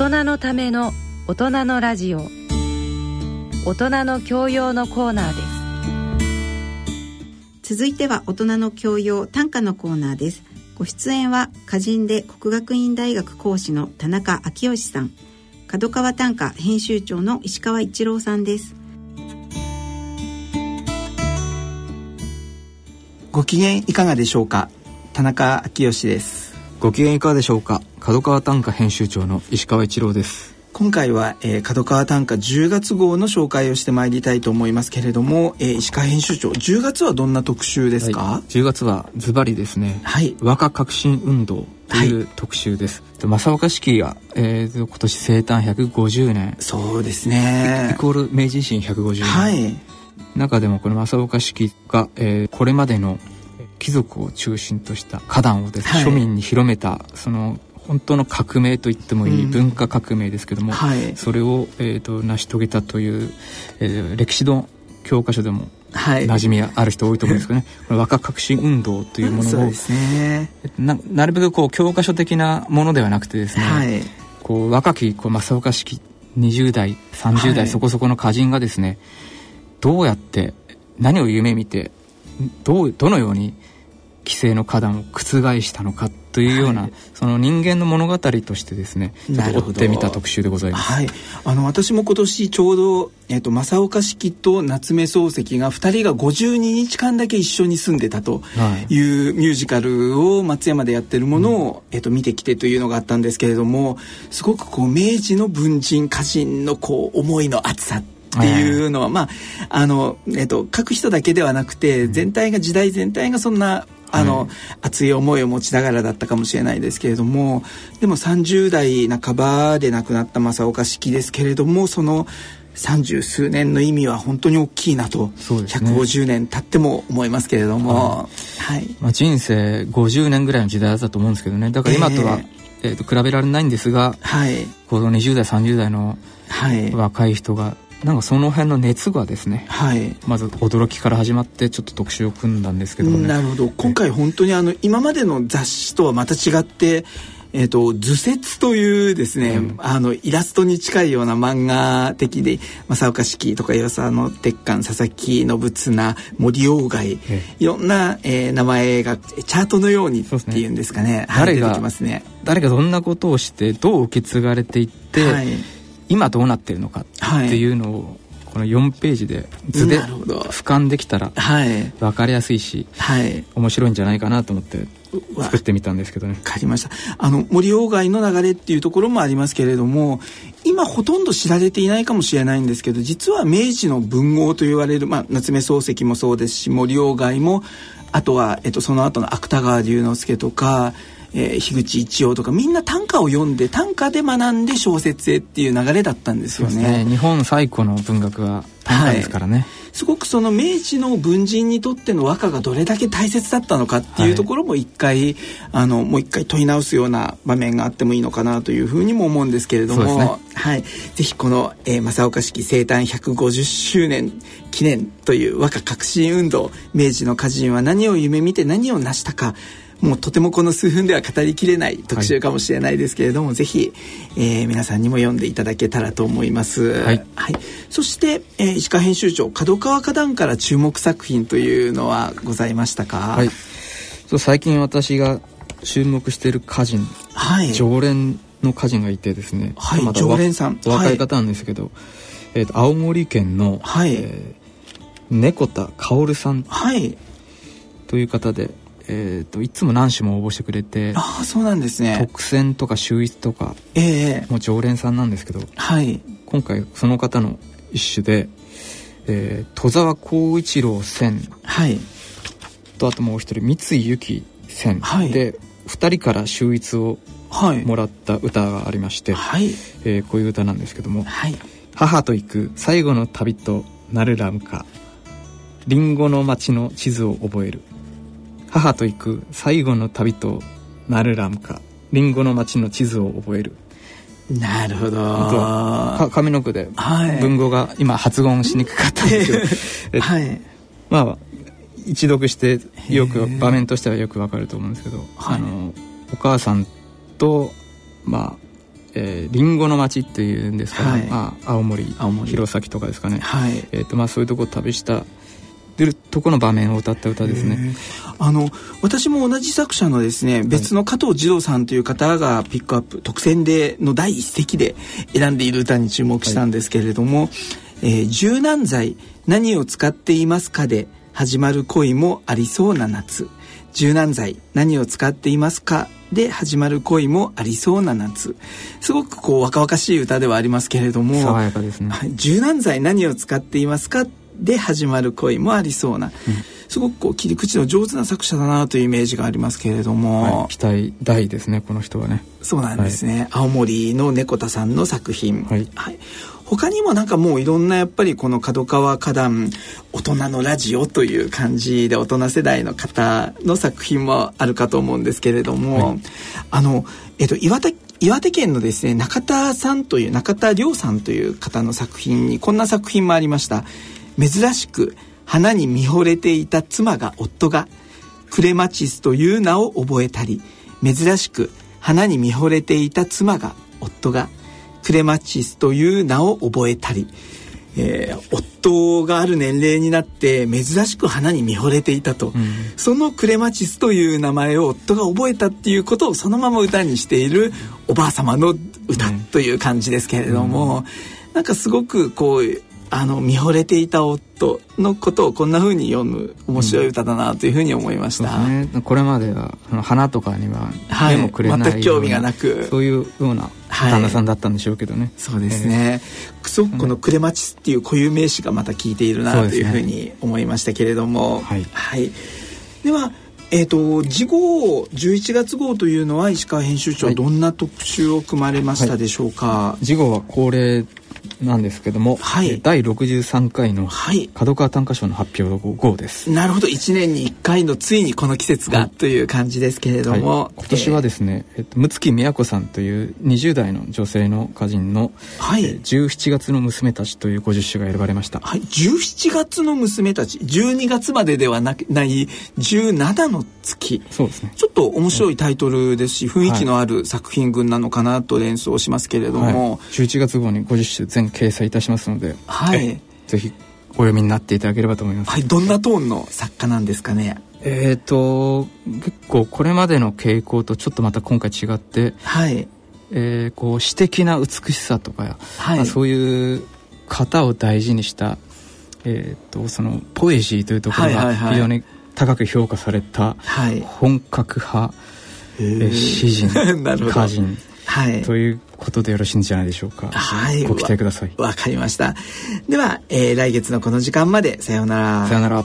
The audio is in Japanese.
人のための大人のラジオ。大人の教養のコーナーです。続いては大人の教養短歌のコーナーです。ご出演は歌人で国学院大学講師の田中昭義さん。角川短歌編集長の石川一郎さんです。ご機嫌いかがでしょうか？田中昭義ですご機嫌いかがでしょうか？角川短歌編集長の石川一郎です。今回は、えー、角川短歌10月号の紹介をしてまいりたいと思いますけれども、えー、石川編集長10月はどんな特集ですか、はい、10月はズバリですね、はい、和歌革新運動という特集です、はい、正岡式が、えー、今年生誕150年。そうですね。イコール明治維新150年、はい、中でもこの正岡式が、えー、これまでの貴族を中心とした花壇をですね、はい、庶民に広めたその本当の革命と言ってもいい文化革命ですけども、うんはい、それを、えーと、成し遂げたという、えー、歴史の教科書でも馴染みある人多いと思うんですけどね、この和歌革新運動というものを、ね、ななるべくこう教科書的なものではなくてですね、はい、こう若きこう正岡式20代30代そこそこの歌人がですね、どうやって何を夢見てどうどのように規制の花壇を覆したのかというような、はい、その人間の物語としてですねちょっと追ってみた特集でございます。はい、あの私も今年ちょうど、えーと、正岡式と夏目漱石が2人が52日間だけ一緒に住んでたとい。うミュージカルを松山でやってるものを、えーと、見てきてというのがあったんですけれどもすごくこう明治の文人歌人のこう思いの厚さっていうのは、まああの、えっと、書く人だけではなくて全体が時代全体がそんなあの、はい、熱い思いを持ちながらだったかもしれないですけれどもでも30代半ばで亡くなった正岡式ですけれどもその三十数年の意味は本当に大きいなと、ね、150年経っても思いますけれども、はい、まあ、人生50年ぐらいの時代だったと思うんですけどね。だから今とは、えー、えーと比べられないんですが、はい、この20代30代の若い人がなんかその辺の熱がですね、はい、まず驚きから始まってちょっと特集を組んだんですけど、ね、なるほど。今回本当にあの今までの雑誌とはまた違ってえーと、図説というですね、うん、あのイラストに近いような漫画的で正岡式とか岩沢の鉄管佐々木信綱森鴎外いろんな、えー、名前がチャートのようにっていうんですかね、ね、誰が、ね、誰がどんなことをしてどう受け継がれていって、はい今どうなってるのかっていうのを、この4ページで図で俯瞰できたら分かりやすいし、はい、面白いんじゃないかなと思って作ってみたんですけどね。わかりました。あの森鴎外の流れっていうところもありますけれども今ほとんど知られていないかもしれないんですけど実は明治の文豪と言われる、まあ、夏目漱石もそうですし森鴎外もあとは、えっと、その後の芥川龍之介とかえー、樋口一葉とかみんな短歌を読んで短歌で学んで小説へっていう流れだったんですよね。ね。日本最古の文学は短歌ですからね。はい。すごくその明治の文人にとっての和歌がどれだけ大切だったのかっていうところも一回、はい、あのもう一回問い直すような場面があってもいいのかなというふうにも思うんですけれども、ね、はい、ぜひこの、えー、正岡式生誕150周年記念という和歌革新運動明治の歌人は何を夢見て何を成したかもうとてもこの数分では語りきれない特集かもしれないですけれども、はい、ぜひ、えー、皆さんにも読んでいただけたらと思います。はい、はい、そして、えー、石川編集長角川花壇から注目作品というのはございましたか、はい、そう最近私が注目している歌人、はい、常連の歌人がいてですね、はい、ま、常連さん。お若い方なんですけど、はい、えーと、青森県の、はい。えー、猫田薫さんという方で、えーと、いつも何種も応募してくれてあそうなんですね。特選とか秀逸とか、えー、もう常連さんなんですけど、はい、今回その方の一種で、えー、戸沢光一郎線、はい、とあともう一人三井由紀線、はい、で2人から秀逸をもらった歌がありまして、はい。えー、こういう歌なんですけども「はい、母と行く最後の旅となるラムか」「りんごの町の地図を覚える」母と行く最後の旅となるラムかリンゴの町の地図を覚える。なるほど。上の句で文語が今発音しにくかったんですけど、はい、まあ一読してよく場面としてはよくわかると思うんですけど、あのお母さんとまあえー、リンゴの町っていうんですか、ね、はい、まあ、青森弘前とかですかね、はい。えーとまあ、そういうとこを旅した出るとこの場面を歌った歌ですね。あの私も同じ作者のですね別の加藤二郎さんという方がピックアップ特選での第一席で選んでいる歌に注目したんですけれども、はい、えー、柔軟剤何を使っていますかで始まる恋もありそうな夏。柔軟剤何を使っていますかで始まる恋もありそうな夏。すごくこう若々しい歌ではありますけれども爽やかですね。柔軟剤何を使っていますかで始まる恋もありそうな、うん、すごくこう切り口の上手な作者だなというイメージがありますけれども、はい、期待大ですねこの人はね。そうなんですね、はい、青森の猫田さんの作品。はい、はい。他にもなんかもういろんなやっぱりこの角川花壇大人のラジオという感じで大人世代の方の作品もあるかと思うんですけれども、はい、あの、えっと、岩手岩手県のですね中田さんという中田亮さんという方の作品にこんな作品もありました珍しく花に見惚れていた妻が夫がクレマチスという名を覚えたり珍しく花に見惚れていた妻が夫がクレマチスという名を覚えたり、えー、夫がある年齢になって珍しく花に見惚れていたと、うん、そのクレマチスという名前を夫が覚えたっていうことをそのまま歌にしているおばあ様の歌という感じですけれども、うん、なんかすごくこうあの見惚れていた夫のことをこんな風に読む面白い歌だなというふうに思いました、うんね、これまでは花とかには目もくれない、はい、全く興味がなく。そういうような旦那さんだったんでしょうけどね、はい、そうですね、えー、すごくこの「クレマチス」っていう固有名詞がまた効いているなというふうに思いましたけれども、ね、はい、はい、ではえーと、次号11月号というのは石川編集長、はい、どんな特集を組まれましたでしょうか、はい、次号は恒例なんですけども、はい、第63回の角川短歌賞の発表号です、なるほど。1年に1回のついにこの季節が、という感じですけれども、はい、今年はですね、えっと、六月宮子さんという20代の女性の歌人の「はい、え17月の娘たち」という50首が選ばれました、はい、17月の娘たち。12月までではなない17の月。そうですね。ちょっと面白いタイトルですし雰囲気のある作品群なのかなと連想しますけれども、はい、11月号に50首全掲載いたしますので、はい、ぜひお読みになっていただければと思います。はい、どんなトーンの作家なんですかね？えっ、ー、と結構これまでの傾向とちょっとまた今回違って、はい、えー、こう詩的な美しさとか、はい。まあ、そういう型を大事にした、えーと、そのポエジーというところが非常に高く評価された本格派、詩人 歌人はい、ということでよろしいんじゃないでしょうか？はい。ご期待ください。わかりました。では、えー、来月のこの時間まで、さようなら。さようなら。